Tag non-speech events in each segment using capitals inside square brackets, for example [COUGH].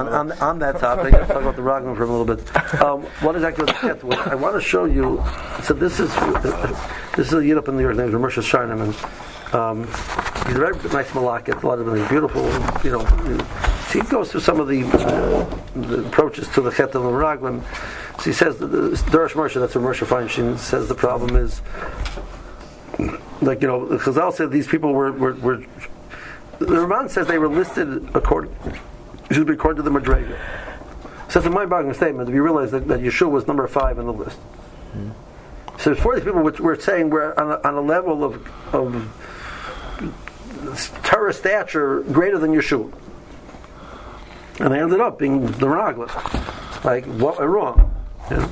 on, on, on that topic, let's talk about the Raglan for a little bit. Um, what exactly was the? What I want to show you. So this is this is a yid up in New York named Ramesh Sharnim, and um, he's a very nice malakit. A lot of are beautiful. You know, he goes through some of the, uh, the approaches to the chet and the Raglan. So he says, that the Darash Moshe, that's what Moshe Feinstein says the problem is, like, you know, Chazal said these people were, were, were the Ramban says they were listed according, should be according to the Madrega. So it's a mind-boggling statement if you realize that, that Yeshua was number five on the list. Mm-hmm. So for these people, we're saying we're on a, on a level of, of Torah stature greater than Yeshua. And they ended up being the Raglas. Like, what went wrong? Yeah.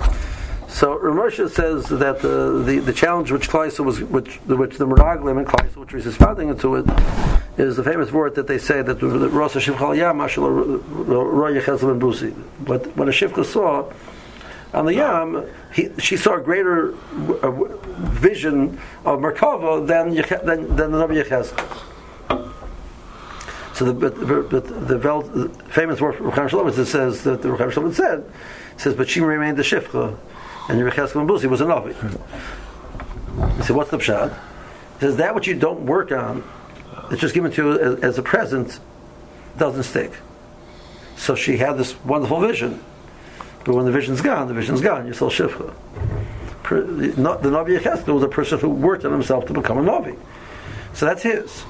So Ramosha says that the, the, the challenge which Kleisa was, which, which the Meraglim and Kleisa, which was responding to it, is the famous word that they say that Rosa Shivchal Yam Roya Busi. But when a Shivcha saw on the Yam, he, she saw a greater uh, vision of Merkava than, than, than the Nabi Yechezkel. So the, but, but the, the, famous word Rucham Shalom says that the Rucham Shalom said says, but she remained the Shifcha, and Yechezkel and Buzi was a Navi. He said, what's the pshat? He says that which you don't work on, it's just given to you as, as a present, doesn't stick. So she had this wonderful vision, but when the vision's gone, the vision's gone. You're still Shifcha. The Navi Yechezkel was a person who worked on himself to become a Navi. So that's his.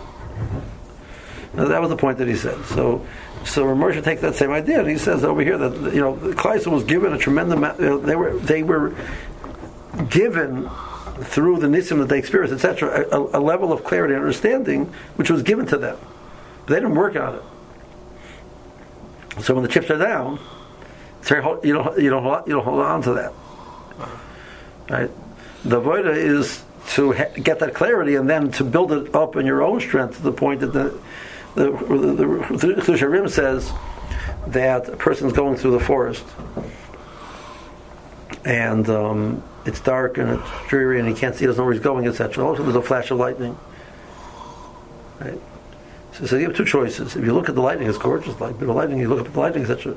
Now, that was the point that he said. So, so Ramosha takes that same idea and he says over here that you know Kleisen was given a tremendous amount. You know, they were they were given through the nisim that they experienced, etc., a, a, level of clarity and understanding which was given to them. But they didn't work on it. So when the chips are down, very, you don't you don't hold, you don't hold on to that. Right. The voida is to ha- get that clarity and then to build it up in your own strength to the point that the the, the, the, says that a person's going through the forest and um, it's dark and it's dreary and he can't see, he doesn't know where he's going, etc. Also, there's a flash of lightning. Right? So, so, you have two choices. If you look at the lightning, it's gorgeous. Like the lightning, you look at the lightning, etc.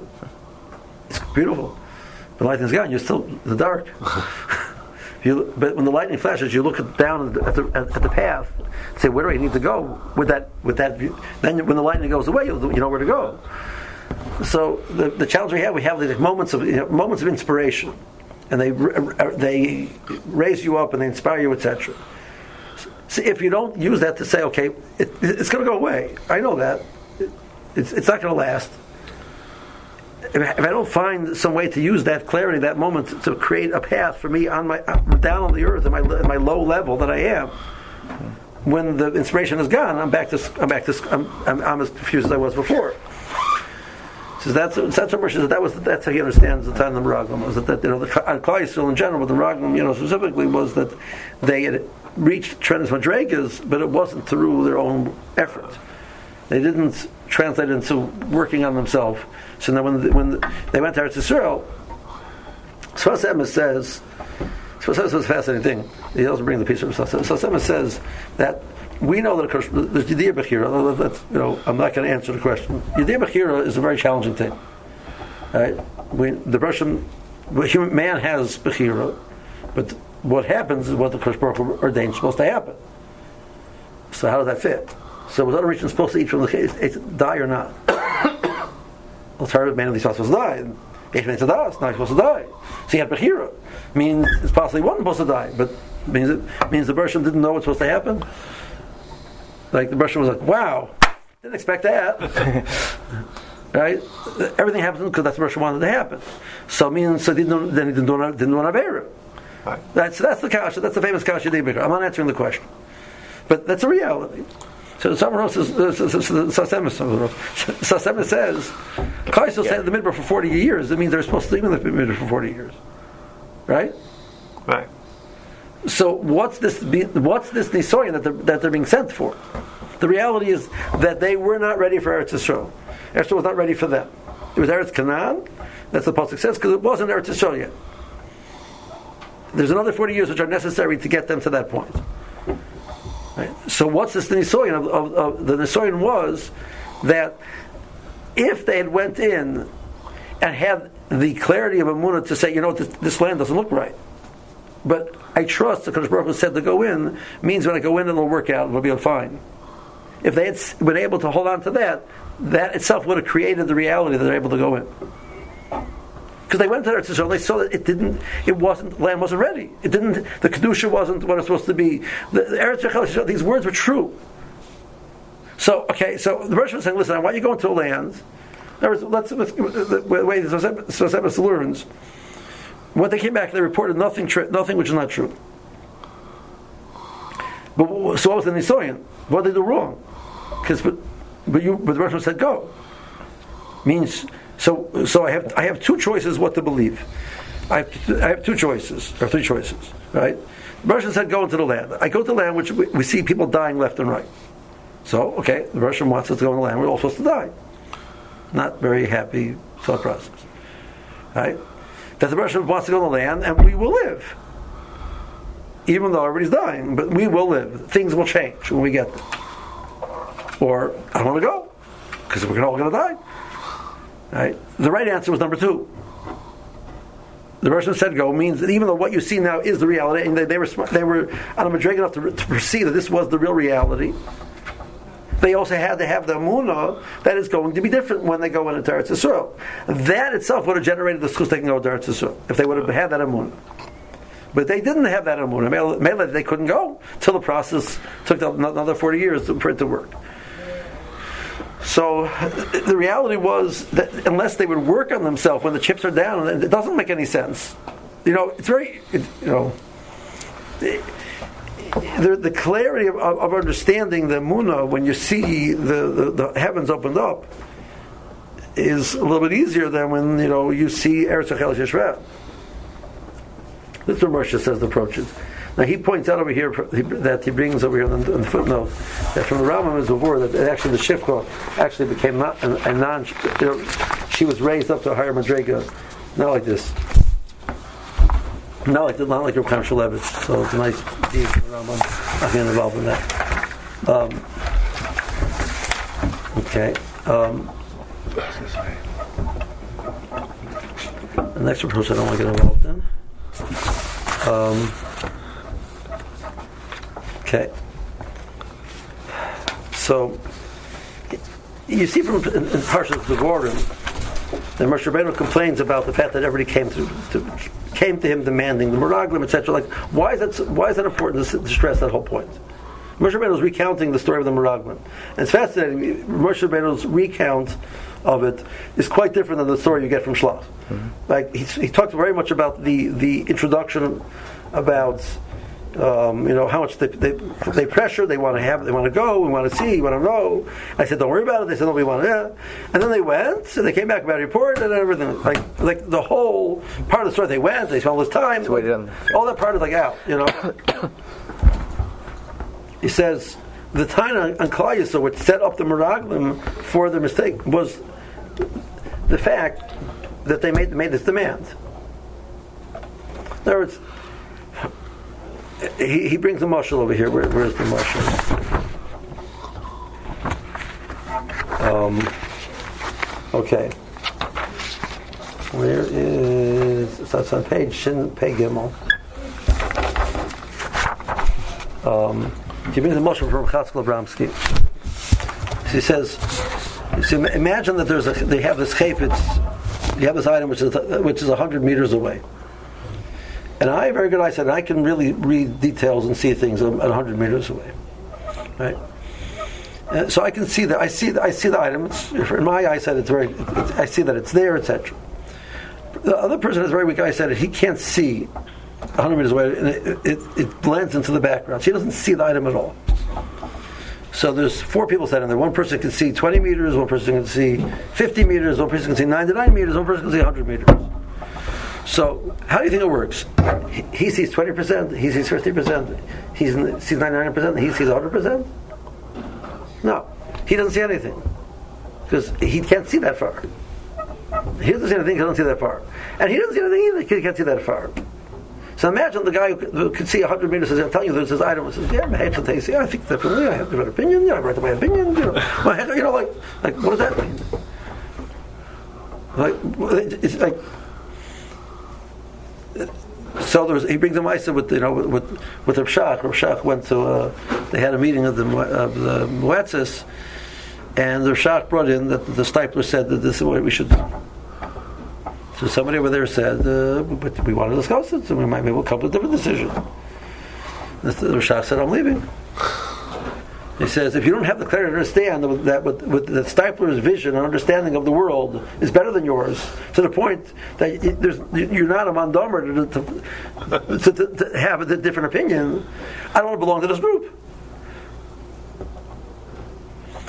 It's beautiful. The lightning's gone. You're still in the dark. [LAUGHS] You, but when the lightning flashes, you look down at the, at, at the path, say, where do I need to go with that with that view? Then when the lightning goes away, you, you know where to go. So the, the challenge we have, we have these moments of you know, moments of inspiration, and they they raise you up and they inspire you, etc. So if you don't use that to say, okay, it, it's going to go away, I know that it's, it's not going to last if I don't find some way to use that clarity, that moment, to, to create a path for me on my down on the earth, at my, at my low level that I am, when the inspiration is gone, I'm back to I'm back to I'm, I'm, I'm as confused as I was before. So that's that's what says that was that's how he understands the time of the Meraglim was that, that you know the uh, Klai in general, but the Meraglim you know specifically was that they had reached tremendous madregas, but it wasn't through their own effort. They didn't translate into working on themselves so now when, the, when the, they went to Eretz Yisrael, Sfas says, Sfas was a fascinating thing. He also brings the piece from Sfas says that we know that of course there's Yediyah Bechira. That's, you know, I'm not going to answer the question. Yediyah Bechira is a very challenging thing. Right? We, the Russian human man has Bechira, but what happens is what the Kosh Baruch ordained supposed to happen. So how does that fit? So was other regions supposed to eat from the case, die or not? [COUGHS] alternative man of these supposed to die. Yesh man now he's supposed to die. So he had Bechira. Means it's possibly one supposed to die, but means it means the Bershom didn't know what's supposed to happen. Like the Bershom was like, wow, didn't expect that. [LAUGHS] right? Everything happens because that's what Bershom wanted to happen. So it means so didn't then he didn't do didn't want to Right. That's that's the kasha. That's the famous kasha. I'm not answering the question, but that's a reality. So someone else [LAUGHS] says, Sasema says, Kaisel stayed in the midbar for 40 years. It means they're supposed to stay in the midbar for 40 years. Right? Right. So what's this, what's this Nisoyan that they're, that they're being sent for? The reality is that they were not ready for Eretz Yisrael. Eretz Yisrael was not ready for them. It was Eretz Canaan. That's the Pasuk says, because it wasn't Eretz Yisrael yet. There's another 40 years which are necessary to get them to that point. Right? So what's this Nisoyan? Of, of, of, the Nisoyan was that if they had went in and had the clarity of Amunah to say, you know, this, this land doesn't look right, but I trust the Kodesh Baruch Hu said to go in means when I go in it'll work out, it'll be fine. If they had been able to hold on to that, that itself would have created the reality that they're able to go in. Because they went to Eretz Yisrael, they saw that it didn't, it wasn't, the land wasn't ready. It didn't, the kedusha wasn't what it was supposed to be. The, the Eretz Yisrael, these words were true. So, okay, so the Rosh was saying, listen, I want you going to a land. In other words, let's, the way the Sosebas learns, when they came back, they reported nothing, nothing which is not true. But so was the Nisoyan? What did they do wrong? Because but, but you but the Russian said go. Means so so I have I have two choices what to believe. I have, I have two choices or three choices, right? The Russian said go into the land. I go to the land which we, we, see people dying left and right. So okay, the Russian wants us to go in the land. We're all supposed to die. Not very happy thought process, right? That the Russian wants to go on the land and we will live even though everybody's dying, but we will live. Things will change when we get there. Or I don't want to go because we're all going to die. Right? The right answer was number two. The Russian said go means that even though what you see now is the reality, and they, they were they were on a madrig enough to, to perceive that this was the real reality. They also had to have the Amunah that is going to be different when they go into Eretz Yisrael. That itself would have generated the schus they can go to Eretz Yisrael if they would have had that Amunah. But they didn't have that Amunah. Mele, they couldn't go till the process took another 40 years for it to work. So the reality was that unless they would work on themselves when the chips are down, it doesn't make any sense. You know, it's very, it, you know, the, the clarity of, of, understanding the Muna when you see the, the, the, heavens opened up is a little bit easier than when you know you see Eretz Yisrael. This is what Moshe says the approaches. Now he points out over here that he brings over here in the, footnote that from the Rambam is that actually the Shifcha actually became not a, non. You know, she was raised up to a higher madrega, not like this. Not like not like Reb Chaim. So it's a nice deed the Rambam. I'm involved in that. Um, okay. Um, the next approach I don't want to get involved in. Um, okay. So, you see from in, in Parshas Devorim, that Moshe Rabbeinu complains about the fact that everybody came to, to came to him demanding the Meraglim, etc. Like, why is that? Why is that important to, to stress that whole point? Moshe Rabbeinu is recounting the story of the Meraglim, and it's fascinating. Moshe Rabbeinu's recount of it is quite different than the story you get from Shlach. Mm-hmm. Like he, he talks very much about the the introduction about. Um, you know how much they, they, they pressure, they want to have, they want to go, we want to see, we want to know. I said, don't worry about it. They said, no, we want to. Yeah. And then they went, and they came back about a report and everything. Like like the whole part of the story, they went, they spent all this time. Like, all that part is like out. You know. [COUGHS] he says the Taina and Klal which set up the Meraglim for the mistake, was the fact that they made, made this demand. In other words, he, he brings the marshal over here. Where, where's the marshal? Um, okay. Where is that's on page Shin Pei Gimel. Um, he brings the marshal from Chatzkel Abramsky. He says, so imagine that there's a, they have this chayfetz, you have this item which is which is hundred meters away, and I have very good eyesight. And I can really read details and see things at hundred meters away, right? And so I can see that I see I see the item. It's, in my eyesight, it's very. It's, I see that it's there, etc. The other person has very weak eyesight. He can't see 100 meters away, and it, it, it blends into the background. She doesn't see the item at all. So there's four people standing there. One person can see 20 meters, one person can see 50 meters, one person can see 99 meters, one person can see 100 meters. So how do you think it works? He, sees 20%, he sees 50%, he sees 99%, he sees 100%? No, he doesn't see anything because he can't see that far. He doesn't see anything, he doesn't see that far. And he doesn't see anything either, he can't see that far. So imagine the guy who could see 100 meters I'm telling you, there's this item. Says, yeah, I think differently. I have a different opinion. Yeah, I write my opinion. You know, you know, like, like, what does that mean? Like it's like. So there was, he brings a Maisa with you know with with Rav Shach. Rav Shach went to uh, they had a meeting of the of the Moetzis, and the Shach brought in that the Steipler said that this is what we should do. So somebody over there said, uh, but we want to discuss it, so we might maybe we'll come to a different decision. The, the Shach said, I'm leaving. He says, if you don't have the clarity to understand that with, with the Steipler's vision and understanding of the world is better than yours, to the point that you're not a mandomer to, to, to, to, have a different opinion, I don't want to belong to this group.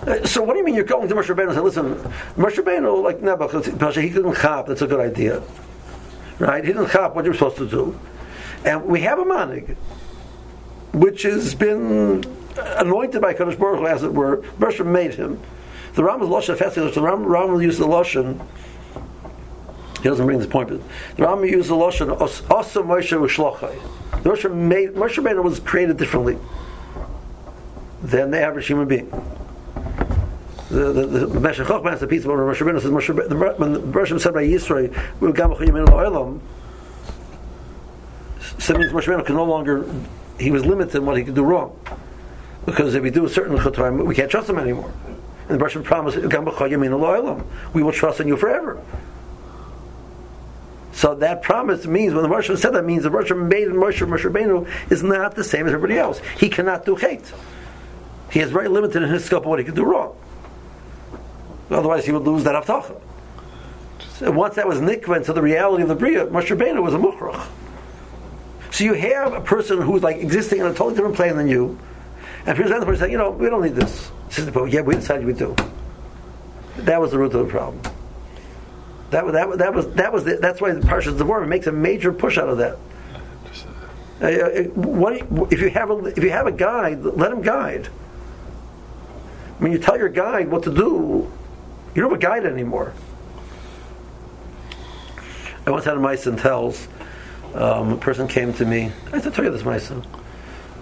Uh, so what do you mean you're going to Moshe Rabbeinu and say, listen, Moshe Rabbeinu, like Nebuchadnezzar, he didn't chop, that's a good idea. Right? He didn't chop what you're supposed to do. And we have a manig, which has been anointed by Kadosh Baruch Hu, as it were. Moshe made him. The Rambam's Lashon Festivus, the Rambam uses the Lashon, he doesn't bring this point, but the Rambam uses the Lashon, Asa Moshe Ushlachai. Moshe made, Moshe Rabbeinu was created differently than the average human being. The the the Meshech Chochmah, the piece about Moshe Rabbeinu says Moshe when the Moshe said by Yisrael, "We will gamach yimin olam." So means Moshe Rabbeinu could no longer. He was limited in what he could do wrong because if we do a certain chatoim, we can't trust them anymore. And the Russian promised, we will trust in you forever. So that promise means, when the Moshe said that, means the Moshe made Moshe, Rabbeinu is not the same as everybody else. He cannot do hate. He is very limited in his scope of what he can do wrong. Otherwise, he would lose that avtacha. So once that was nikva to the reality of the bria, Moshe Rabbeinu was a mukhrach. So you have a person who's like existing in a totally different plane than you, and for example, person saying, you know, we don't need this. Says, but yeah, we decided we do. That was the root of the problem. That, that, that was that was the, that's why the Parshas Devarim makes a major push out of that. Uh, uh what, if you have a if you have a guide, let him guide. When you tell your guide what to do, you don't have a guide anymore. I once had a Meissen tells. Um, a person came to me. I have to tell you this Meissen.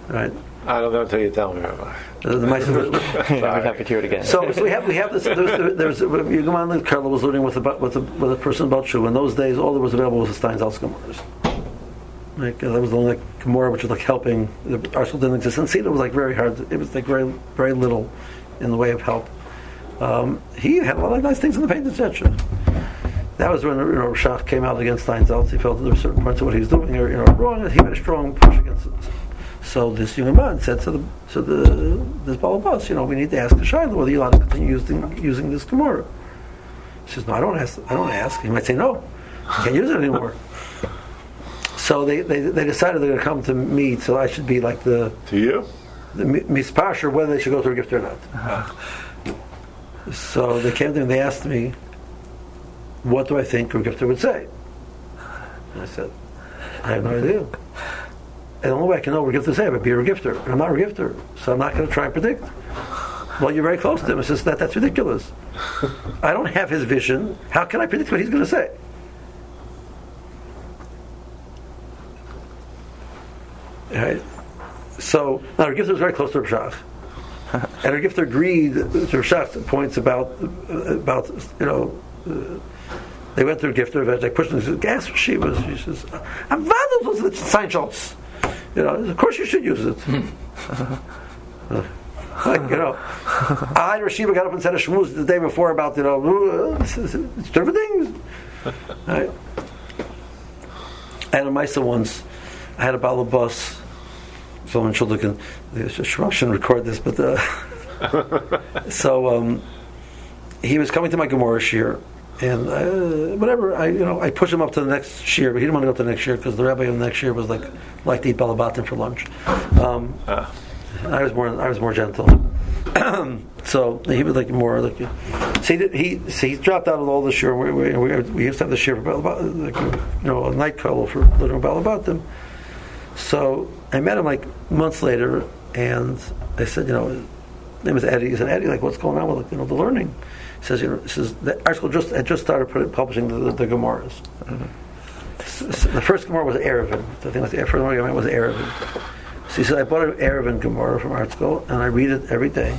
Right. I don't know until you tell me. The Meissen. We'd [LAUGHS] have to hear it again. So, so we have we have this. There's, there's you go on. Carla was learning with a, with a, with a person about Shu. In those days, all that was available was the Steins Gemara's. Like uh, that was the only like, Gemara which was like helping. The ArtScroll didn't exist, and see, it was like very hard. It was like very very little in the way of help. Um, he had a lot of nice things in the paint, etc. That was when you know Shach came out against Steinsaltz. He felt that there were certain parts of what he was doing are you know, wrong, he had a strong push against it. So this young man said to the to the this Balabas, you know, we need to ask the Shiloh whether you want to continue using using this Gemara. He says, No, I don't ask. I don't ask. He might say, No, I can't use it anymore. [LAUGHS] So they, they, they decided they're going to come to me, so I should be like the to you the mispasher whether they should go to a gift or not. Uh-huh. So they came to me and they asked me, what do I think a Gifter would say? And I said, I have no idea. And the only way I can know what a Gifter say, I would be a Gifter. And I'm not a Gifter, so I'm not going to try and predict. Well, you're very close to him. It says that that's ridiculous. [LAUGHS] I don't have his vision. How can I predict what he's going to say? Right? So now our Gifter was very close to Rav [LAUGHS] and our Gifter agreed to Rav points about about you know. Uh, they went to the Gifter, they pushed him, he said, Gas she was she says, I'm vandals with the sign shots. You know, of course you should use it. [LAUGHS] like, you know, I and Rashiva got up and said a shmooze the day before about, you know, it's different things. [LAUGHS] Right? I had a Misa once. I had a balabus someone should look in the Shmuel shouldn't record this, but uh, [LAUGHS] so um, he was coming to my Gemara shir, and uh, whatever I you know I pushed him up to the next year, but he didn't want to go to the next year because the rabbi of the next year was like like to eat balabatim for lunch. Um, uh. I was more I was more gentle. [CLEARS THROAT] so he was like more like see he see he dropped out of all the shir. We, we, we, we used to have the shir for like, you know a night call for learning balabatim. So I met him like months later, and I said, you know, his name is Eddie. He said, Eddie, like, what's going on with you know the learning? He says, you know, says the ArtScroll just had just started publishing the, the, the Gemaras. Mm-hmm. So, the first Gemara was Erevin. The thing was the first Gemara was Erevin. So he said, I bought an Erevin Gemara from ArtScroll, and I read it every day.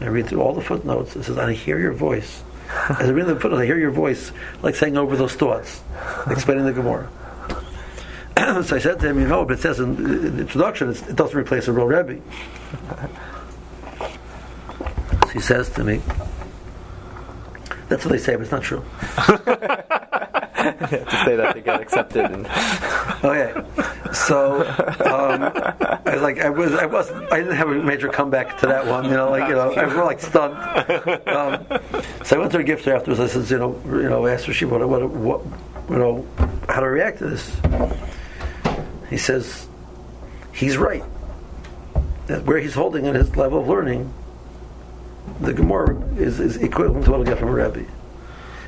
I read through all the footnotes. It says, I hear your voice. [LAUGHS] As I really put it, I hear your voice like saying over those thoughts, explaining the Gemara. [CLEARS THROAT] so I said to him, you know, but it says in the introduction, it doesn't replace a real Rebbe. [LAUGHS] So he says to me, that's what they say, but it's not true. [LAUGHS] to say that they get accepted. And Okay, so um, I was like, I was, I was, I didn't have a major comeback to that one, you know, like you know, I was more like stunned. Um, so I went to a gift afterwards. I said, you know, you know, I asked she what, what, what, you know, how to react to this. He says, he's right. That where he's holding in his level of learning, the Gemara is, is equivalent to what he'll get from a Rebbe.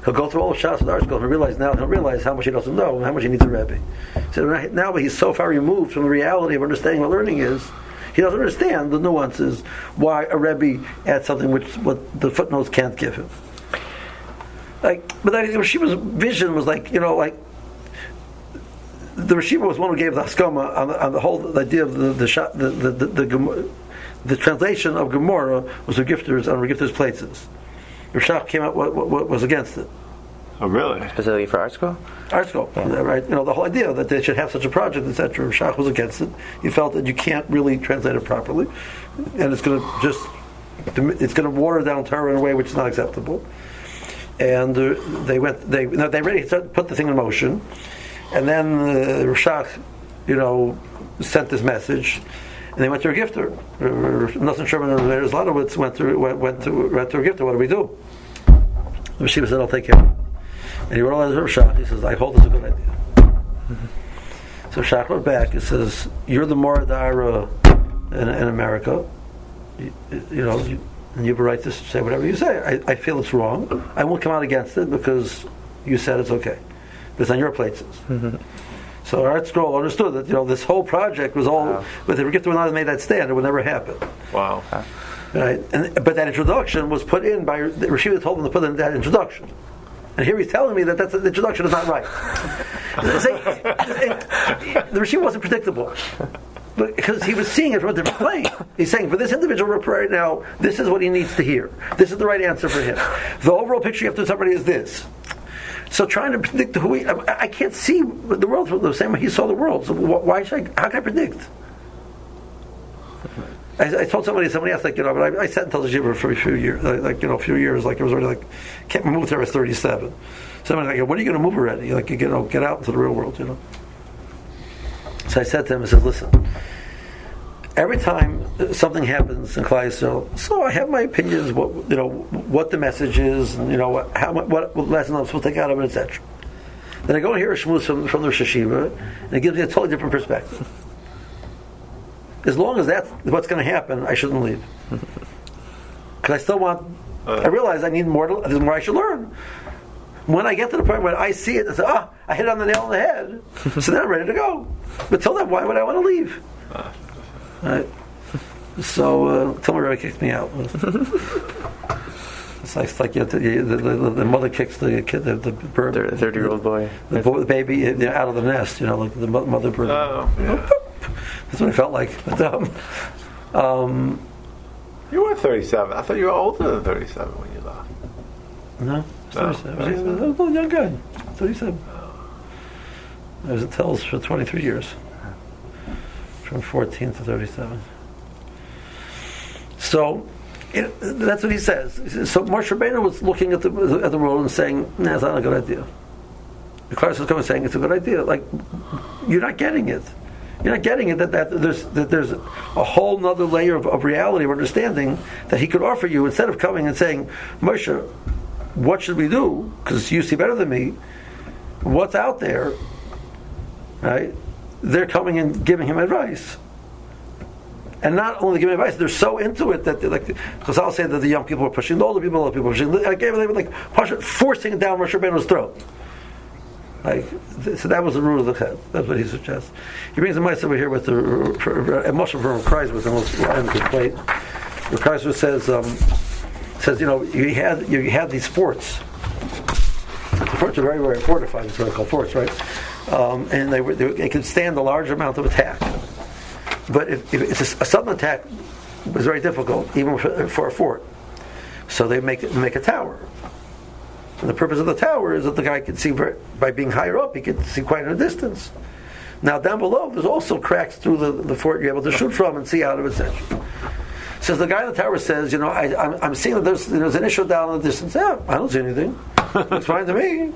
He'll go through all the shots with ArtScroll and realize now he'll realize how much he doesn't know and how much he needs a Rebbe. So now he's so far removed from the reality of understanding what learning is, he doesn't understand the nuances why a Rebbe adds something which what the footnotes can't give him. Like, but I, Rashiva's vision was like, you know, like the Rashiva was one who gave the haskama on the, on the whole the idea of the the, the, the, the, the, the, the translation of Gemara was the gifters on gifters' places. Rashach came out what, what, was against it. Oh, really? Specifically for ArtScroll? Our school, yeah. right? You know, the whole idea that they should have such a project, etc. Rashach was against it. He felt that you can't really translate it properly, and it's going to just it's going to water down Torah in a way which is not acceptable. And uh, they went, they no, they ready to put the thing in motion, and then uh, Rashach, you know, sent this message and they went to a Gifter. Nosson Scherman and Zlotowitz went to went, went to went to a Gifter. What do we do? The Shiva said, "I'll take care." And he wrote a letter to Shach. He says, "I hold this a good idea." Mm-hmm. So Shach wrote back. He says, "You're the Moradara in, in America. You, you know." You, and you have a right to say whatever you say. I, I, feel it's wrong. I won't come out against it because you said it's okay. It's on your plates. Mm-hmm. So ArtScroll understood that you know this whole project was all, wow. but the Rikifta would not have made that stand; it would never happen. Wow. Right, and, but that introduction was put in by Rashiva told him to put in that introduction, and here he's telling me that that's, the introduction is not right. [LAUGHS] the Rashiva wasn't predictable because he was seeing it from a different plane. He's saying for this individual right now, this is what he needs to hear. This is the right answer for him. The overall picture you have to somebody is this. So trying to predict who he, I, can't see the world the same way he saw the world. So why should I, how can I predict? I, I, told somebody, somebody asked, like, you know, but I, I sat in Tel Aviv for a few years, like, you know, a few years, like, it was already like, can't move there, I was 37. Somebody like, when are you going to move already? Like, you know, get out into the real world, you know. So I said to him, I said, listen, every time something happens in Klal so I have my opinions, what you know, what the message is, and you know, how what, what lesson I'm supposed to take out of it, etc. Then I go and hear a shmuz from, from the Shashiva, and it gives me a totally different perspective. As long as that's what's going to happen, I shouldn't leave. Because I still want. Uh, I realize I need more. To, there's more I should learn. When I get to the point where I see it, I say, "Ah, I hit on the nail on the head." [LAUGHS] so then I'm ready to go. But till then, why would I want to leave? Uh. Right? So uh, Tilmer kicked me out. it's like, it's like you know, the, the, the, mother kicks the kid, the, the bird, thirty-year-old boy, the, boy, the baby out of the nest. You know, like the mother bird. Oh, yeah. That's what it felt like. But, um, um, you were thirty-seven. I thought you were older than thirty-seven when you left. No, thirty-seven. I was a young guy. Thirty-seven. I was at Telz for twenty-three years from 14 to 37. So it, that's what he says. So Moshe Rabbeinu was looking at the at the world and saying, "Nah, it's not a good idea." The class was coming saying it's a good idea. Like you're not getting it. You're not getting it that, that there's that there's a whole other layer of, of reality of understanding that he could offer you instead of coming and saying, Moshe, what should we do? Because you see better than me. What's out there, right? They're coming and giving him advice. And not only giving advice, they're so into it that like, because I'll say that the young people are pushing, the older people, older people pushing. Like, they were like pushing, forcing it down Rosh Rabbeinu's throat. Like, so that was the rule of the head. That's what he suggests. He brings a mice over here with the, and Moshe from Kreisler, the most end plate. The Kreisler says, um, says, you know, you had, you had these forts. The forts are very, very fortified, it's what I call forts, right? Um, and they, they, they, could stand a large amount of attack. But if, if it's a, a, sudden attack was very difficult, even for, for, a fort. So they make make a tower, And the purpose of the tower is that the guy can see by being higher up, he can see quite a distance. Now down below, there's also cracks through the, the fort you're able to shoot from and see out of it. Says the guy in the tower says, you know, I, I'm, I'm seeing that there's, there's an issue down in the distance. Yeah, I don't see anything. It's fine to me.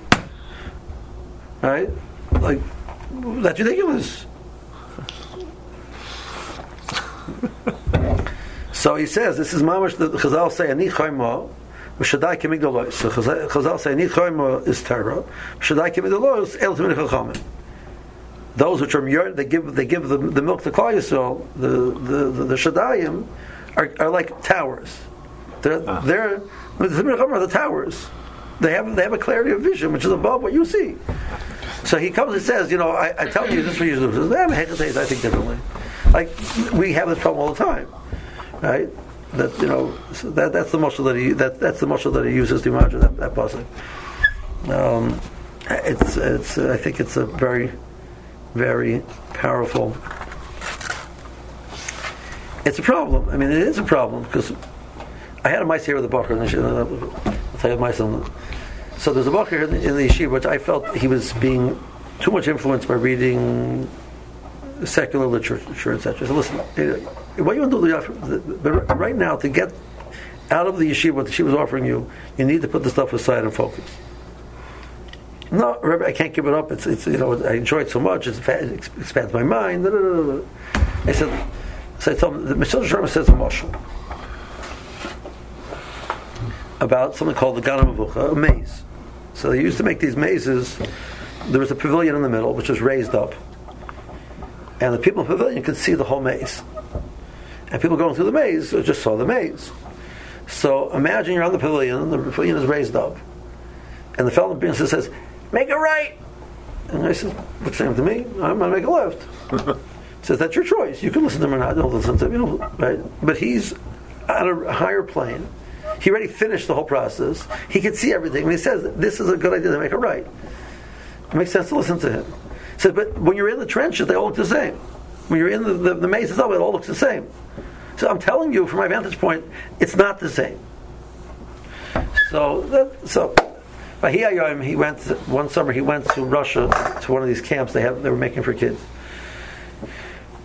Right? Like, that's ridiculous. so he says, this is mamash that Chazal say, ani chayma, v'shadai kemigdalos. So Chazal say, ani chayma is Torah, v'shadai kemigdalos, el temin chachamim. Those which are myor, they give they give the, the milk to Yisrael, the the the, the Shadayim, are, are like towers. They're ah. they're the Temin Chachamim are the towers. They have they have a clarity of vision which is above what you see. So he comes and says, you know, I, I tell you this for you. He says, I think differently. Like we have this problem all the time, right? That you know, so that that's the muscle that he that that's the muscle that he uses to imagine that that puzzle. Um, it's it's I think it's a very very powerful. It's a problem. I mean, it is a problem because I had a mice here with a bacher, and I'll tell you. So there's a bacher in in the yeshiva, which I felt he was being too much influenced by reading secular literature, etc. So listen, eh, what you want to do, right now to get out of the yeshiva what she was offering you, you need to put the stuff aside and focus. No, Rebbe, I can't give it up. It's, it's you know, I enjoy it so much. It's, it expands my mind. I said, so I told him, the Mesillas Yesharim says a mashal about something called the Avucha, a maze. So they used to make these mazes. There was a pavilion in the middle, which was raised up, and the people in the pavilion could see the whole maze. And people going through the maze just saw the maze. So imagine you're on the pavilion, and the pavilion is raised up, and the fellow in the pavilion says, "Make a right." And I said, "What's saying to me? I'm going to make a left." [LAUGHS] says that's your choice. You can listen to him or not. Don't listen to him, you know, right? But he's on a higher plane. He already finished the whole process. He could see everything. And he says, this is a good idea to make it right. It makes sense to listen to him. He says, but when you're in the trenches, they all look the same. When you're in the, the, the maze itself, it all looks the same. So I'm telling you, from my vantage point, it's not the same. So, that, so he went one summer. He went to Russia to one of these camps they have. They were making for kids,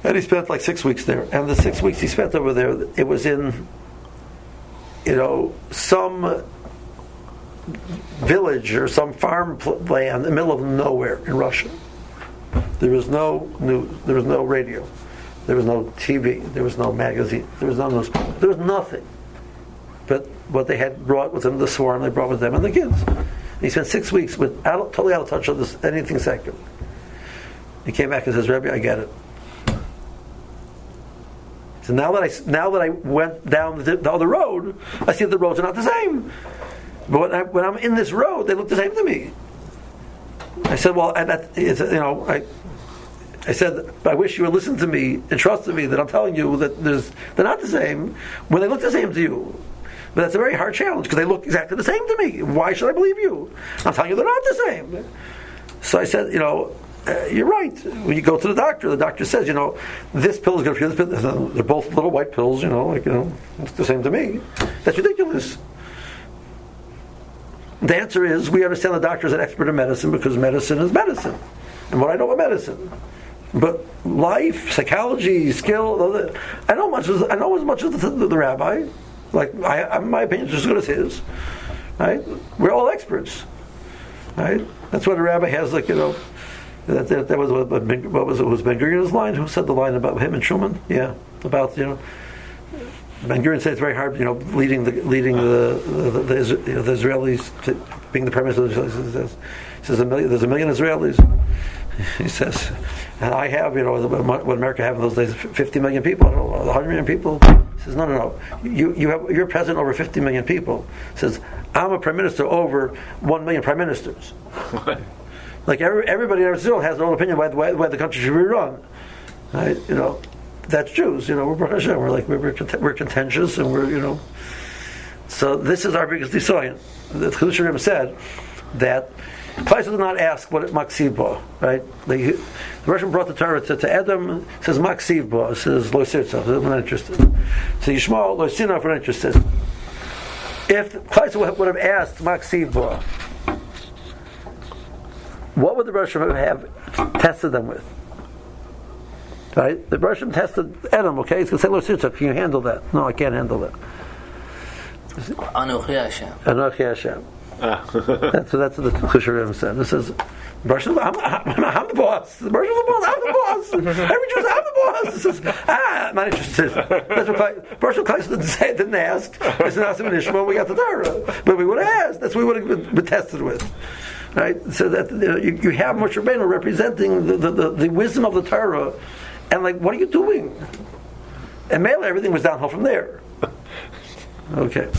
and he spent like six weeks there. And the six weeks he spent over there, it was in, you know, some village or some farm land in the middle of nowhere in Russia. There was no news. There was no radio. There was no TV. There was no magazine. There was no newspaper. There was nothing. But what they had brought with them, the swarm, they brought with them and the kids. And he spent six weeks with totally out of touch with this, anything secular. He came back and says, Rebbe, I get it. So now that I now that I went down the, the other road, I see that the roads are not the same. But when, I, when I'm in this road, they look the same to me. I said, well, and that is, you know, I, I said, I wish you would listen to me and trust me that I'm telling you that there's, they're not the same when they look the same to you. But that's a very hard challenge because they look exactly the same to me. Why should I believe you? I'm telling you they're not the same. So I said, you know, uh, you're right. When you go to the doctor, the doctor says, you know, this pill is good for you. This pill, they're both little white pills, you know, like, you know, it's the same to me. That's ridiculous. The answer is we understand the doctor is an expert in medicine because medicine is medicine. And what I know about medicine. But life, psychology, skill, I know much as I know as much as the, the, the rabbi. Like I, my opinion is as good as his. Right? We're all experts. Right? That's what a rabbi has. Like you know, that, that, that was what, what was it? Was Ben Gurion's line? Who said the line about him and Truman? Yeah, about you know. Ben Gurion said it's very hard, you know, leading the leading the the, the, the, the Israelis to being the prime minister. He says, he says a million, there's a million Israelis. [LAUGHS] He says, and I have, you know, what America had in those days, 50 million people, 100 million people. He says, no, no, no. You, you have, you're president over 50 million people. He says, I'm a prime minister over 1 million prime ministers. [LAUGHS] like every, everybody in Israel has their own opinion why, why, why the country should be run. Right? You know, that's Jews. You know, we're Hashem. We're like we're, we're contentious and we're you know. So this is our biggest desoyan. The Chiddushei said that Klaisos did not ask what it maksivba, right? The, the Russian brought the Torah to, to Edom, says maksivba, says lo sirtza, we're not interested. So Yishmael, lo sinah, we're not interested. If Klaisos would have asked maksivba, what would the Rosh have tested them with? Right? The Rosh Hashanah tested Adam, okay? He's going to say, Look, can you handle that? No, I can't handle that. Anochi Hashem. Anochi Hashem. that's, that's what the Chusharim said. This is, Rosh I'm, I'm, I'm the boss. The Rosh Hashanah boss, I'm the boss. Every Jew says, I'm the boss. This is, ah, I'm not interested. That's what Rosh Hashanah didn't say, didn't ask. It's an Asim and Ishmael, we got the Torah. But we would have asked. That's what we would have been, been tested with. Right? So that you, you, you have Moshe Rabbeinu representing the, the, the, the wisdom of the Torah. And like, what are you doing? And Mela, everything was downhill from there. [LAUGHS] Okay.